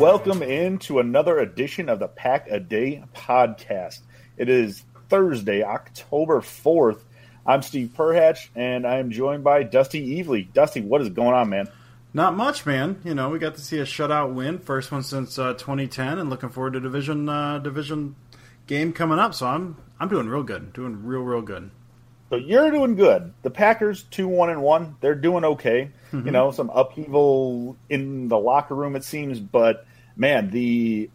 Welcome into another edition of the Pack a Day podcast. It is Thursday, October 4th. I'm Steve Perhatch, and I am joined by Dusty Evely. Dusty, what is going on, man? Not much, man. You know, we got to see a shutout win, first one since uh, 2010, and looking forward to division uh, division game coming up. So I'm I'm doing real good, doing real real good. So you're doing good. The Packers two one and one. They're doing okay. Mm-hmm. You know, some upheaval in the locker room it seems, but man, the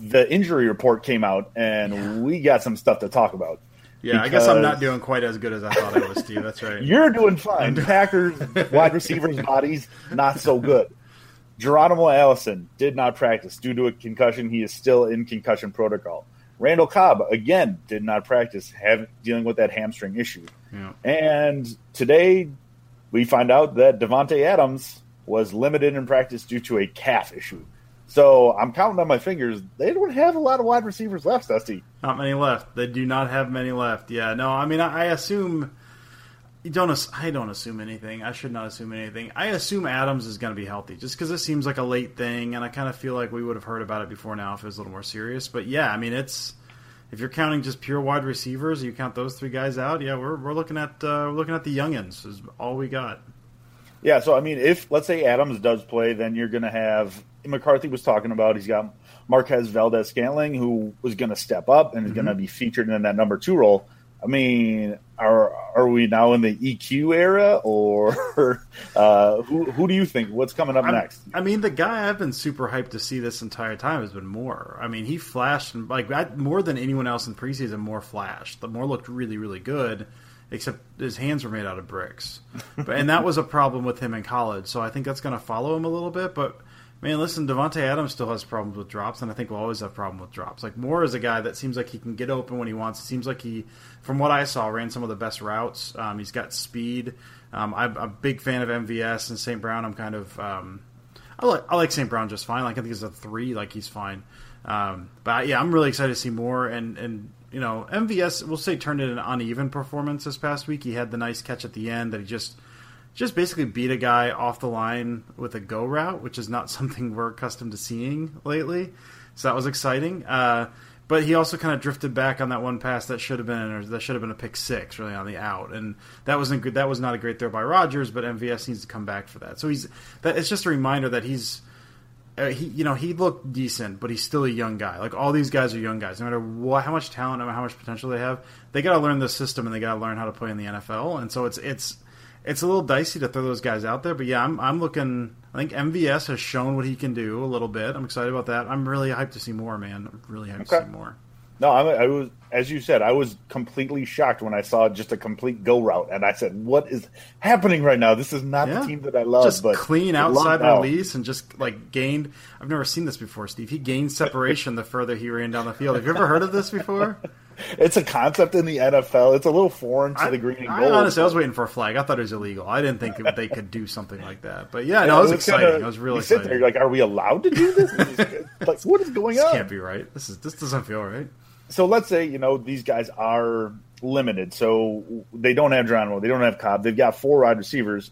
the injury report came out, and yeah. we got some stuff to talk about. Yeah, I guess I'm not doing quite as good as I thought I was, Steve. That's right. You're doing fine. Packers wide receivers' bodies not so good. Geronimo Allison did not practice due to a concussion. He is still in concussion protocol. Randall Cobb again did not practice, have, dealing with that hamstring issue. Yeah. And today we find out that Davante Adams was limited in practice due to a calf issue. So I'm counting on my fingers. They don't have a lot of wide receivers left, Dusty. Not many left. They do not have many left. Yeah, no. I mean, I, I assume. Don't. I don't assume anything. I should not assume anything. I assume Adams is going to be healthy, just because it seems like a late thing, and I kind of feel like we would have heard about it before now if it was a little more serious. But yeah, I mean, it's if you're counting just pure wide receivers, you count those three guys out. Yeah, we're, we're looking at uh, we're looking at the youngins is all we got. Yeah, so I mean, if let's say Adams does play, then you're going to have McCarthy was talking about. He's got Marquez Valdes-Scantling, who was going to step up and is mm-hmm. going to be featured in that number two role. I mean, are are we now in the EQ era, or uh, who who do you think? What's coming up I, next? I mean, the guy I've been super hyped to see this entire time has been Moore. I mean, he flashed like more than anyone else in preseason. Moore flashed. The Moore looked really really good, except his hands were made out of bricks, but, and that was a problem with him in college. So I think that's going to follow him a little bit, but Man, listen, Davante Adams still has problems with drops, and I think we'll always have problem with drops. Like Moore is a guy that seems like he can get open when he wants. It seems like he, from what I saw, ran some of the best routes. Um, he's got speed. Um, I'm a big fan of MVS and St. Brown. I'm kind of um, I like I like St. Brown just fine. Like I think he's a three. Like he's fine. Um, but yeah, I'm really excited to see more. And and you know MVS, we'll say turned in an uneven performance this past week. He had the nice catch at the end that he just just basically beat a guy off the line with a go route, which is not something we're accustomed to seeing lately. So that was exciting. Uh, but he also kind of drifted back on that one pass that should have been or that should have been a pick six, really on the out, and that wasn't good. That was not a great throw by Rodgers, but MVS needs to come back for that. So he's that. It's just a reminder that he's. Uh, he, you know, he looked decent, but he's still a young guy. Like all these guys are young guys. No matter what, how much talent, no matter how much potential they have, they got to learn the system and they got to learn how to play in the NFL. And so it's it's it's a little dicey to throw those guys out there. But yeah, I'm I'm looking. I think MVS has shown what he can do a little bit. I'm excited about that. I'm really hyped to see more, man. I'm really hyped okay. to see more. No, I, I, was, as you said, I was completely shocked when I saw just a complete go route, and I said, "What is happening right now? This is not yeah. the team that I love." Just but clean outside release and just like gained. I've never seen this before, Steve. He gained separation the further he ran down the field. Have you ever heard of this before? it's a concept in the NFL. It's a little foreign to I, the green and gold. I honestly, I was waiting for a flag. I thought it was illegal. I didn't think they could do something like that. But yeah, no, it was, it was exciting. Kinda, I was really excited. There, like, are we allowed to do this? like, what is going this on? Can't be right. This is this doesn't feel right. So let's say you know these guys are limited, so they don't have Geronimo, they don't have Cobb, they've got four wide receivers.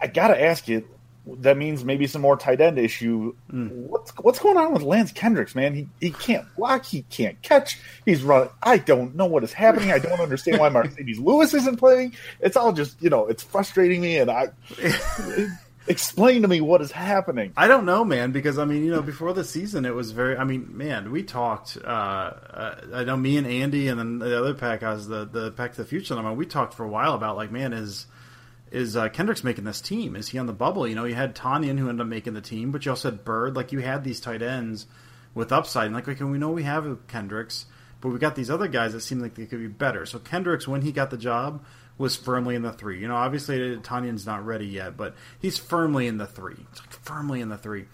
I gotta ask you, that means maybe some more tight end issue. Mm. What's what's going on with Lance Kendricks, man? He he can't block, he can't catch, he's running. I don't know what is happening. I don't understand why Marcedes Lewis isn't playing. It's all just you know, it's frustrating me, and I explain to me what is happening. I don't know, man, because I mean, you know, before the season, it was very. I mean, man, we talked. Uh, uh, I know me and Andy, and then the other pack has the the Pack to the Future. I mean, we talked for a while about like, man, is is uh, Kendricks making this team? Is he on the bubble? You know, you had Tonyan who ended up making the team, but you also had Byrd. Like you had these tight ends with upside. And like, okay, we know we have Kendricks, but we got these other guys that seem like they could be better. So Kendricks, when he got the job, was firmly in the three. You know, obviously Tonyan's not ready yet, but he's firmly in the three. It's like firmly in the three.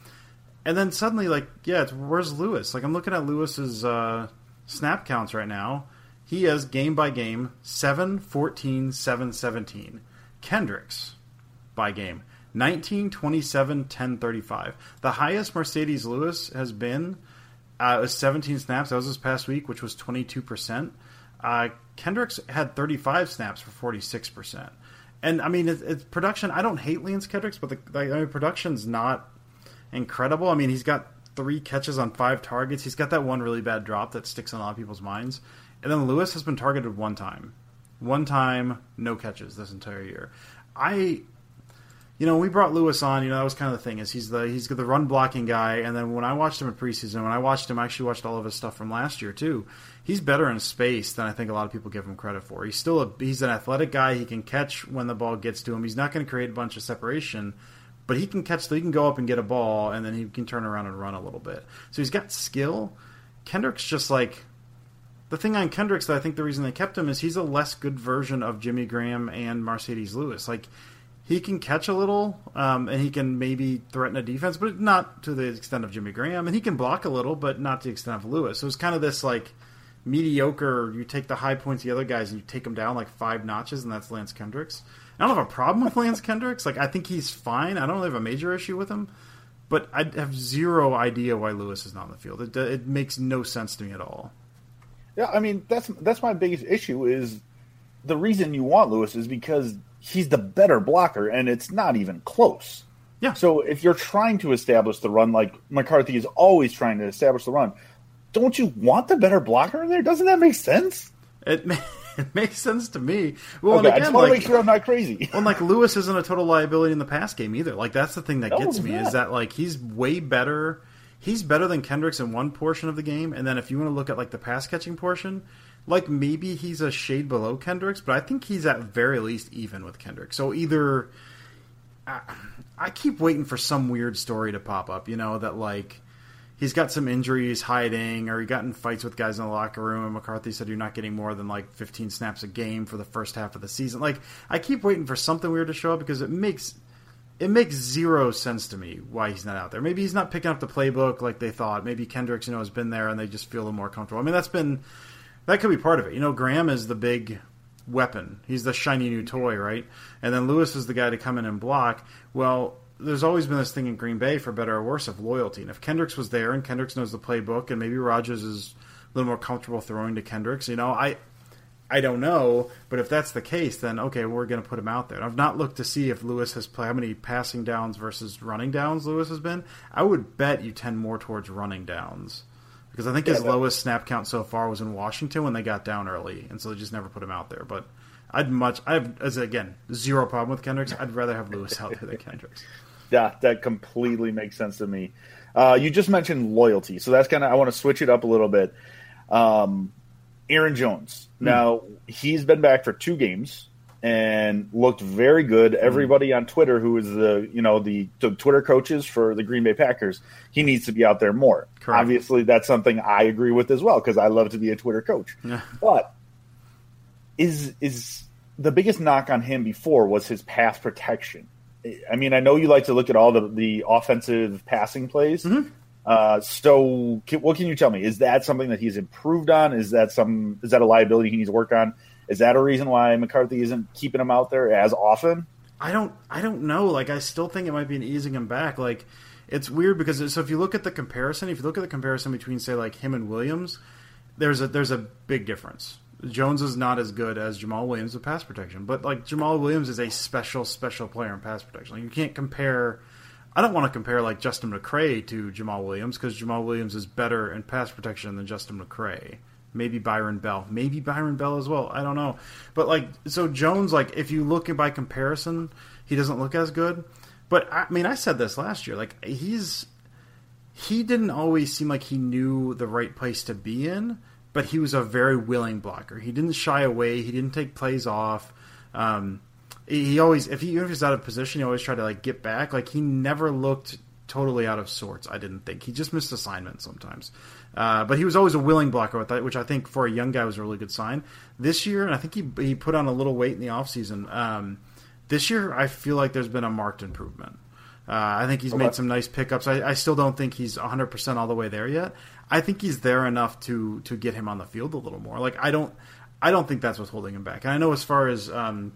And then suddenly, like, yeah, where's Lewis? Like, I'm looking at Lewis's uh, snap counts right now. He has game by game 7, 14, 7, 17. Kendricks by game 19, 27, 10, 35. The highest Marcedes Lewis has been uh, was 17 snaps. That was this past week, which was 22%. Uh, Kendricks had 35 snaps for 46%. And I mean, it's, it's production. I don't hate Lance Kendricks, but the, the I mean, production's not incredible. I mean, he's got three catches on five targets. He's got that one really bad drop that sticks in a lot of people's minds. And then Lewis has been targeted one time. One time, no catches this entire year. I, you know, we brought Lewis on. You know, that was kind of the thing is he's the he's the run blocking guy. And then when I watched him in preseason, when I watched him, I actually watched all of his stuff from last year too. He's better in space than I think a lot of people give him credit for. He's still a he's an athletic guy. He can catch when the ball gets to him. He's not going to create a bunch of separation, but he can catch. He can go up and get a ball, and then he can turn around and run a little bit. So he's got skill. Kendrick's just like the thing on Kendricks that I think the reason they kept him is he's a less good version of Jimmy Graham and Marcedes Lewis. Like he can catch a little, um, and he can maybe threaten a defense, but not to the extent of Jimmy Graham. And he can block a little, but not to the extent of Lewis. So it's kind of this like mediocre. You take the high points of the other guys and you take them down like five notches, and that's Lance Kendricks. I don't have a problem with Lance Kendricks. Like I think he's fine. I don't really have a major issue with him, but I have zero idea why Lewis is not on the field. It, it makes no sense to me at all. Yeah, I mean that's that's my biggest issue is the reason you want Lewis is because he's the better blocker, and it's not even close. Yeah. So if you're trying to establish the run, like McCarthy is always trying to establish the run, don't you want the better blocker in there? Doesn't that make sense? It, it makes sense to me. Well, okay, again, I just want like, to make sure I'm not crazy. Well, like Lewis isn't a total liability in the pass game either. Like that's the thing that no, gets me is that like he's way better he's better than Kendricks in one portion of the game, and then if you want to look at like the pass catching portion, like maybe he's a shade below Kendricks, but I think he's at very least even with Kendricks. So either I, I keep waiting for some weird story to pop up, you know, that like he's got some injuries hiding, or he got in fights with guys in the locker room, and McCarthy said you're not getting more than like 15 snaps a game for the first half of the season. Like I keep waiting for something weird to show up because it makes it makes zero sense to me why he's not out there. Maybe he's not picking up the playbook like they thought. Maybe Kendricks, you know, has been there and they just feel a little more comfortable. I mean, that's been that could be part of it. You know, Graham is the big weapon. He's the shiny new toy, right? And then Lewis is the guy to come in and block. Well, there's always been this thing in Green Bay, for better or worse, of loyalty. And if Kendricks was there and Kendricks knows the playbook, and maybe Rodgers is a little more comfortable throwing to Kendricks, you know, I I don't know, but if that's the case, then okay, we're going to put him out there. I've not looked to see if Lewis has played how many passing downs versus running downs Lewis has been. I would bet you tend more towards running downs because I think his lowest snap count so far was in Washington when they got down early, and so they just never put him out there. But I'd much I have as again zero problem with Kendricks. I'd rather have Lewis out there than Kendricks. Yeah, that completely makes sense to me. Uh, you just mentioned loyalty, so that's kind of I want to switch it up a little bit. Um, Aaron Jones. Hmm. Now he's been back for two games and looked very good. Hmm. Everybody on Twitter, who is the you know the, the Twitter coaches for the Green Bay Packers, he needs to be out there more. Correct. Obviously, that's something I agree with as well because I love to be a Twitter coach. Yeah. But is is the biggest knock on him before was his pass protection. I mean, I know you like to look at all the, the offensive passing plays. Mm-hmm. Uh, so, can, what can you tell me? Is that something that he's improved on? Is that some? Is that a liability he needs to work on? Is that a reason why McCarthy isn't keeping him out there as often? I don't I don't know. Like I still think it might be an easing him back. Like it's weird because so if you look at the comparison, if you look at the comparison between say like him and Williams, there's a there's a big difference. Jones is not as good as Jamaal Williams with pass protection, but like Jamaal Williams is a special special player in pass protection. Like you can't compare. I don't want to compare like Justin McCray to Jamaal Williams because Jamaal Williams is better in pass protection than Justin McCray. Maybe Byron Bell, maybe Byron Bell as well. I don't know, but like so Jones, like if you look at by comparison, he doesn't look as good. But I mean, I said this last year. Like he's he didn't always seem like he knew the right place to be in, but he was a very willing blocker. He didn't shy away. He didn't take plays off. Um, he he always, if he, even if he's out of position, he always tried to like get back. Like he never looked totally out of sorts. I didn't think he just missed assignments sometimes, uh, but he was always a willing blocker, with that, which I think for a young guy was a really good sign. This year, and I think he he put on a little weight in the offseason. Um, this year, I feel like there's been a marked improvement. Uh, I think he's made some nice pickups. I, I still don't think he's 100% all the way there yet. I think he's there enough to to get him on the field a little more. Like I don't I don't think that's what's holding him back. And I know as far as um,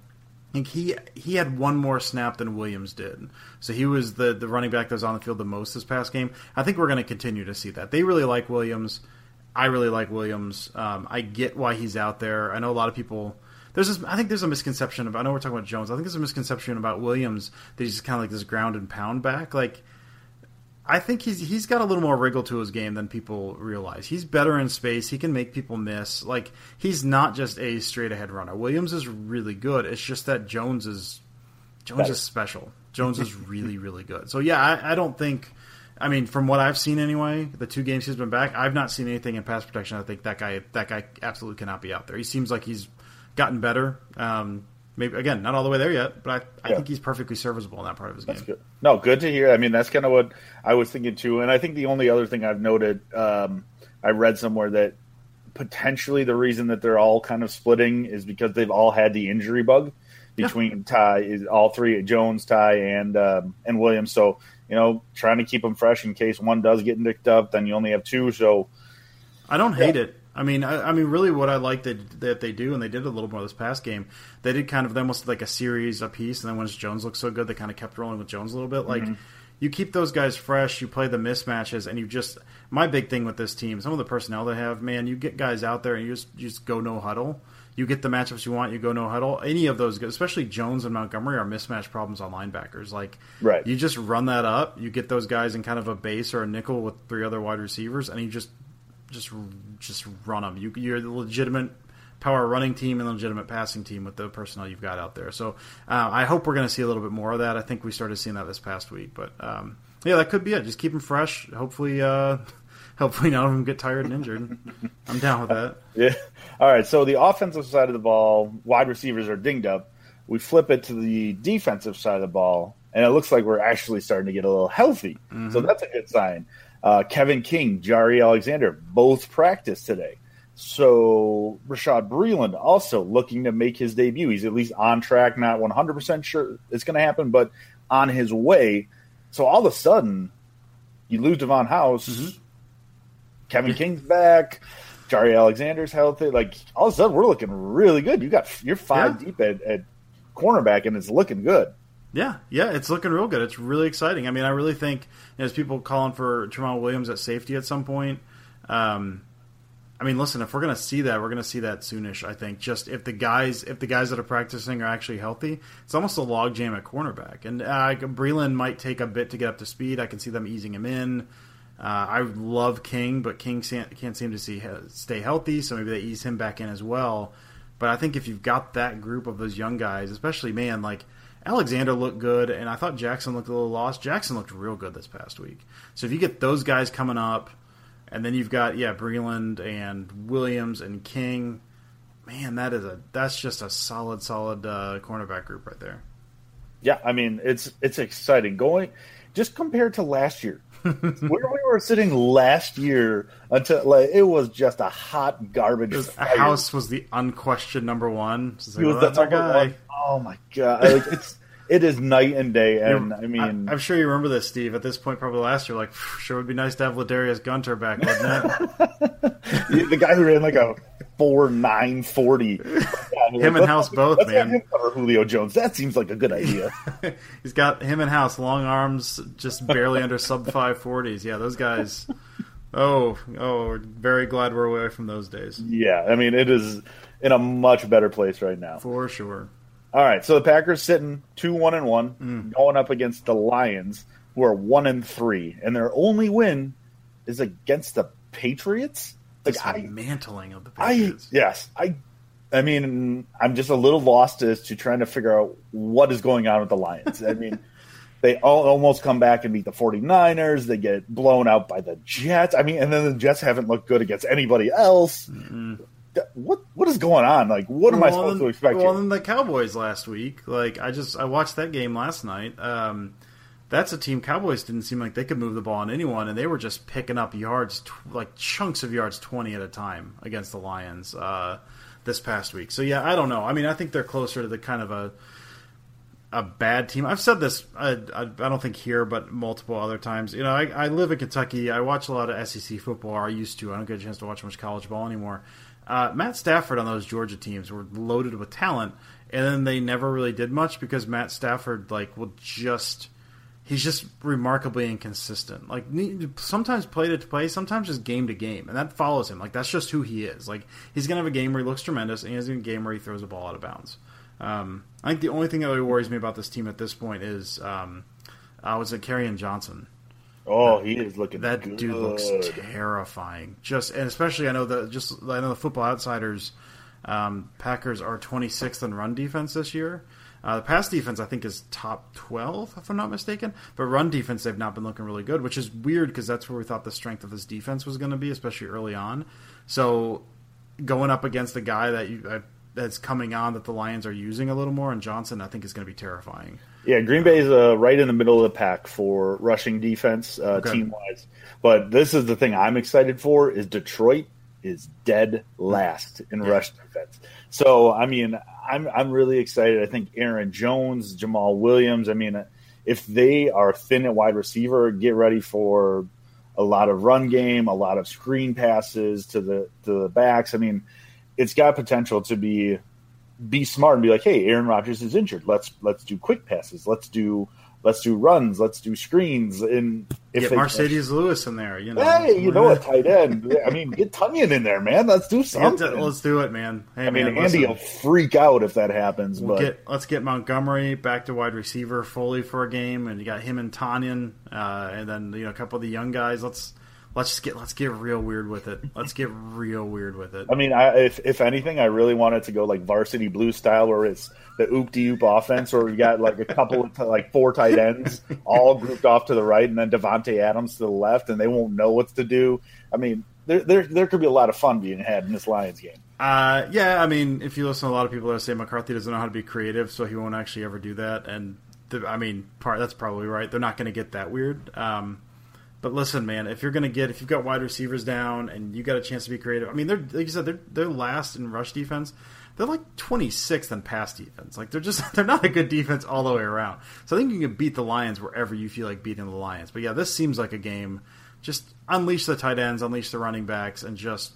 I think he he had one more snap than Williams did, so he was the the running back that was on the field the most this past game. I think we're going to continue to see that. They really like Williams. I really like Williams. Um, I get why he's out there. I know a lot of people. There's this. I think there's a misconception about. I know we're talking about Jones. I think there's a misconception about Williams that he's kind of like this ground and pound back. Like I think he's he's got a little more wriggle to his game than people realize. He's better in space. He can make people miss. Like he's not just a straight ahead runner. Williams is really good. It's just that Jones is Jones Better. is special. Jones is really really good. So yeah, I, I don't think. I mean, from what I've seen anyway, the two games he's been back, I've not seen anything in pass protection. I think that guy that guy absolutely cannot be out there. He seems like he's gotten better. Um, maybe again, not all the way there yet, but I, I Yeah. think he's perfectly serviceable in that part of his game. Good. No, good to hear. I mean, that's kind of what I was thinking too. And I think the only other thing I've noted, um, I read somewhere that potentially the reason that they're all kind of splitting is because they've all had the injury bug between Ty, is all three Jones, Ty, and um, and Williams. So you know, trying to keep them fresh in case one does get nicked up, then you only have two. So I don't hate it. I mean, I, I mean, really, what I like that that they do, and they did a little more this past game. They did kind of almost like a series a piece, and then once Jones looked so good, they kind of kept rolling with Jones a little bit. Like mm-hmm. you keep those guys fresh, you play the mismatches, and you just my big thing with this team, some of the personnel they have, man, you get guys out there and you just you just go no huddle. You get the matchups you want, you go no huddle. Any of those, guys, especially Jones and Montgomery, are mismatch problems on linebackers. Like, Right. you just run that up. You get those guys in kind of a base or a nickel with three other wide receivers, and you just just just run them. You, you're the legitimate power running team and the legitimate passing team with the personnel you've got out there. So uh, I hope we're going to see a little bit more of that. I think we started seeing that this past week, but um, yeah, that could be it. Just keep them fresh. Hopefully, uh, hopefully none of them get tired and injured. I'm down with that. Yeah. All right. So the offensive side of the ball, wide receivers are dinged up. We flip it to the defensive side of the ball, and it looks like we're actually starting to get a little healthy. So that's a good sign. Uh, Kevin King, Jaire Alexander, both practiced today. So Bashaud Breeland also looking to make his debut. He's at least on track, not 100% sure it's going to happen, but on his way. So all of a sudden, you lose Davon House. Kevin King's back. Jaire Alexander's healthy. Like all of a sudden, we're looking really good. You got you're five Yeah. deep at, at cornerback, and it's looking good. Yeah, yeah, it's looking real good. It's really exciting. I mean, I really think there's people calling for Jamaal Williams at safety at some point. Um, I mean, listen, if we're going to see that, we're going to see that soonish. I think just if the guys, if the guys that are practicing are actually healthy, it's almost a logjam at cornerback. And uh, Breeland might take a bit to get up to speed. I can see them easing him in. Uh, I love King, but King can't seem to see stay healthy, so maybe they ease him back in as well. But I think if you've got that group of those young guys, especially man like Alexander looked good, and I thought Jackson looked a little lost. Jackson looked real good this past week. So if you get those guys coming up, and then you've got yeah Breeland and Williams and King, man, that is a that's just a solid solid uh, cornerback group right there. Yeah, I mean it's it's exciting going just compared to last year. Where we were sitting last year until like it was just a hot garbage. House was the unquestioned number one. Like, he was well, the guy. One. Oh my god! Like, it's it is night and day. And I mean, I, am sure you remember this, Steve. At this point, probably last year, like sure would be nice to have Ladarius Gunter back, wouldn't it? the guy who ran like a four nine forty. Him and House both, let's man. Him cover Julio Jones. That seems like a good idea. He's got him and House, long arms, just barely under sub five forties. Yeah, those guys. Oh, oh, we're very glad we're away from those days. Yeah, I mean, it is in a much better place right now. For sure. All right, so the Packers sitting two one and one, mm. going up against the Lions, who are one and three, and their only win is against the Patriots. Like mantling of the Patriots. I, yes, I. I mean, I'm just a little lost as to trying to figure out what is going on with the Lions. I mean, they all, almost come back and beat the 49ers. They get blown out by the Jets. I mean, and then the Jets haven't looked good against anybody else. Mm-hmm what what is going on? Like, what am well, I supposed then, to expect? Well, then the Cowboys last week. Like, I just I watched that game last night. Um, that's a team. Cowboys didn't seem like they could move the ball on anyone, and they were just picking up yards, like chunks of yards, twenty at a time against the Lions uh, this past week. So yeah, I don't know. I mean, I think they're closer to the kind of a a bad team. I've said this. I, I, I, don't think here, but multiple other times. You know, I, I live in Kentucky. I watch a lot of SEC football. I used to. I don't get a chance to watch much college ball anymore. Uh, Matt Stafford on those Georgia teams were loaded with talent, and then they never really did much because Matt Stafford like will just he's just remarkably inconsistent. Like sometimes play to play, sometimes just game to game, and that follows him. Like that's just who he is. Like he's gonna have a game where he looks tremendous, and he has a game where he throws a ball out of bounds. Um, I think the only thing that really worries me about this team at this point is um, uh, was it Kerryon Johnson. Oh, he is looking. That good. dude looks terrifying. Just and especially, I know the just I know the Football Outsiders. Um, Packers are 26th in run defense this year. Uh, the pass defense, I think, is top 12, if I'm not mistaken. But run defense, they've not been looking really good, which is weird because that's where we thought the strength of this defense was going to be, especially early on. So going up against a guy that you, uh, that's coming on that the Lions are using a little more, and Johnson, I think, is going to be terrifying. Yeah, Green Bay is uh, right in the middle of the pack for rushing defense, uh, okay. team wise. But this is the thing I'm excited for: is Detroit is dead last in yeah. rush defense. So I mean, I'm I'm really excited. I think Aaron Jones, Jamaal Williams. I mean, if they are thin at wide receiver, get ready for a lot of run game, a lot of screen passes to the to the backs. I mean, it's got potential to be be smart and be like, hey, Aaron Rodgers is injured. Let's let's do quick passes. Let's do let's do runs. Let's do screens. And if get Marcedes Lewis in there, you know, hey, you know, a tight end. I mean, get Tonyan in there, man. Let's do something. let's do it, man. Hey, I mean, man, Andy will freak out if that happens. We'll but get, let's get Montgomery back to wide receiver fully for a game, and you got him and Tonyan, uh, and then you know a couple of the young guys. Let's let's just get let's get real weird with it. Let's get real weird with it. I mean, I, if if anything, I really wanted to go like varsity blue style, where it's the oop de oop offense, where we got like a couple of like four tight ends all grouped off to the right, and then Davante Adams to the left, and they won't know what to do. I mean, there there there could be a lot of fun being had in this Lions game. Uh, yeah, I mean, if you listen to a lot of people that say McCarthy doesn't know how to be creative, so he won't actually ever do that, and the, I mean, part that's probably right. They're not going to get that weird. Um, but listen, man, if you're going to get if you've got wide receivers down and you got a chance to be creative, I mean, they're like you said, they're they're last in rush defense. They're like 26th in pass defense. Like they're just they're not a good defense all the way around. So I think you can beat the Lions wherever you feel like beating the Lions. But yeah, this seems like a game. Just unleash the tight ends, unleash the running backs, and just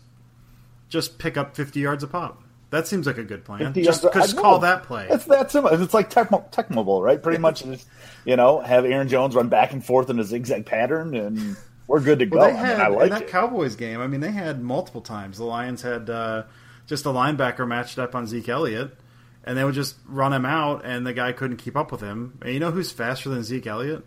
just pick up 50 yards a pop. That seems like a good plan. Just, just call that play. It's that simple. It's like Tecmo, Tecmo Bowl, right? Pretty much, just, you know, have Aaron Jones run back and forth in a zigzag pattern, and we're good to go. Well, they had, I, mean, I like that it. Cowboys game. I mean, they had multiple times. The Lions had uh, just a linebacker matched up on Zeke Elliott, and they would just run him out, and the guy couldn't keep up with him. And you know who's faster than Zeke Elliott?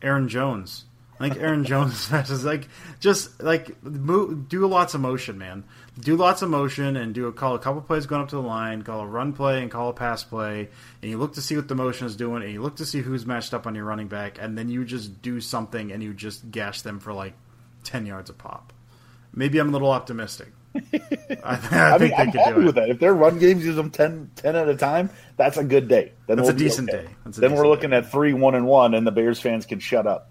Aaron Jones. I think Aaron Jones matches. like just like move, do lots of motion, man. Do lots of motion and do a call a couple plays going up to the line, call a run play and call a pass play, and you look to see what the motion is doing, and you look to see who's matched up on your running back, and then you just do something and you just gash them for like ten yards a pop. Maybe I'm a little optimistic. I, I, I think mean, they I'm could happy do it. with that. If their run games use them 10, 10 at a time, that's a good day. Then That's we'll a decent okay. day. A then we're decent looking at three one and one, and the Bears fans can shut up.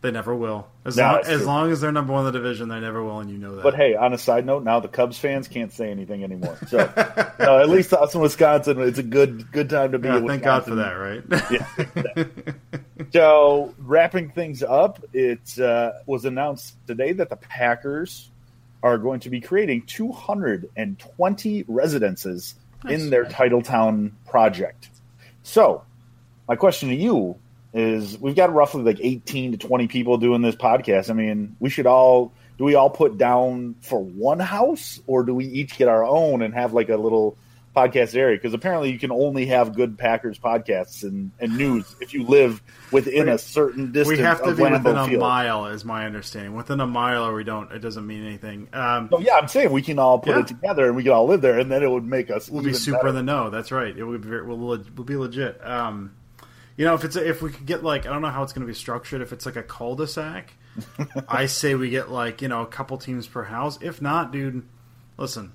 They never will. As, No, long, as long as they're number one in the division, they never will, and you know that. But hey, on a side note, now the Cubs fans can't say anything anymore. So at least us in Wisconsin, it's a good good time to be. yeah, thank God for that, right? yeah. So wrapping things up, it uh, was announced today that the Packers are going to be creating 220 residences in their Titletown project. So my question to you is: We've got roughly like 18 to 20 people doing this podcast. I mean, we should all. Do we all put down for one house, or do we each get our own and have like a little podcast area? Because apparently, you can only have good Packers podcasts and, and news if you live within a certain distance we have to be within a Field. mile, is my understanding. Within a mile, or we don't. It doesn't mean anything. Um, So yeah, I'm saying we can all put Yeah. it together and we can all live there, and then it would make us we'll be super better. in the know. That's right. It would be we'll, we'll be legit. Um, you know, if it's if we could get like I don't know how it's going to be structured. If it's like a cul-de-sac, I say we get like you know a couple teams per house. If not, dude, listen,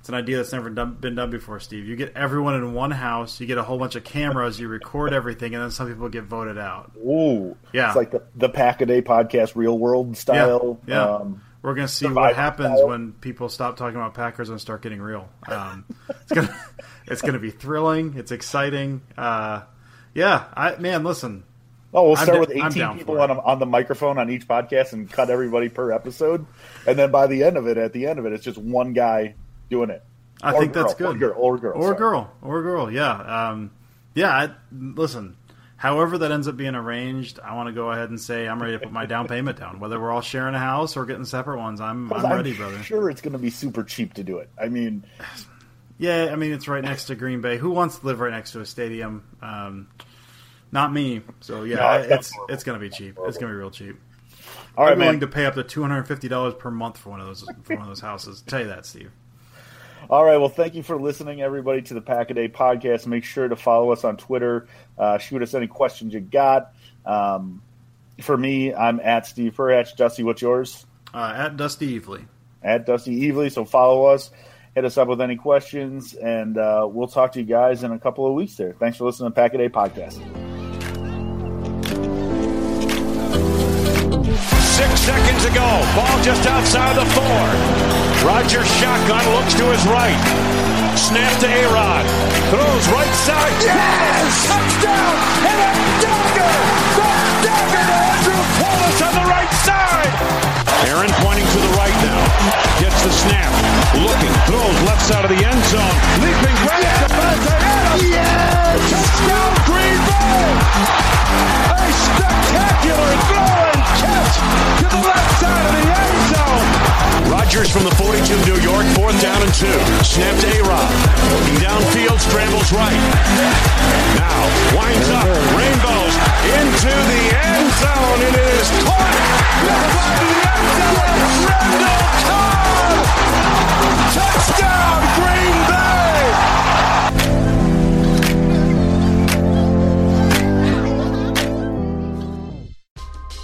it's an idea that's never done, been done before, Steve. You get everyone in one house. You get a whole bunch of cameras. You record everything, and then some people get voted out. Ooh, Yeah. it's like the the Pack a Day podcast, real world style. Yeah, yeah. Um, We're gonna see what happens style. when people stop talking about Packers and start getting real. Um, it's gonna it's gonna be thrilling. It's exciting. Uh, yeah, I man, listen. oh, we'll I'm start da- with I'm 18 down people on, on the microphone on each podcast and cut everybody per episode, and then by the end of it, at the end of it, it's just one guy doing it. I Or think girl, that's good. Or girl, or girl, or sorry. girl, or girl. Yeah, um, yeah. I, listen, however that ends up being arranged, I want to go ahead and say I'm ready to put my down payment down. Whether we're all sharing a house or getting separate ones, I'm I'm I'm ready, brother. sure it's going to be super cheap to do it. I mean, Yeah, I mean it's right next to Green Bay. Who wants to live right next to a stadium? Um, not me. So yeah, No, it's that's it's, gonna be cheap. It's gonna be real cheap. all right, I'm willing to pay up to two hundred and fifty dollars per month for one of those for one of those houses. tell you that, Steve. All right. Well, thank you for listening, everybody, to the Pack a Day podcast. Make sure to follow us on Twitter. Uh, shoot us any questions you got. Um, for me, I'm at Steve Perhatch. Dusty, what's yours? Uh, at Dusty Evely. At Dusty Evely. So follow us. Hit us up with any questions, and uh, we'll talk to you guys in a couple of weeks there. Thanks for listening to Pack a Day podcast. Six seconds ago, ball just outside the four. Roger shotgun looks to his right. Snap to A-Rod. Throws right side. Yes! Touchdown! And a dagger! The dagger to Andrew Wallace on the right side! Aaron pointing to the right now. Gets the snap. Looking. Throws left side of the end zone. Leaping right at Davante Adams. Yes! Touchdown Green Bay! A spectacular throw and catch to the left from the 42 of New York, fourth down and two. Snap to A-Rod. Looking downfield, scrambles right. Now winds up, rainbows into the end zone. It is caught. Randall. Touchdown, Green Bay.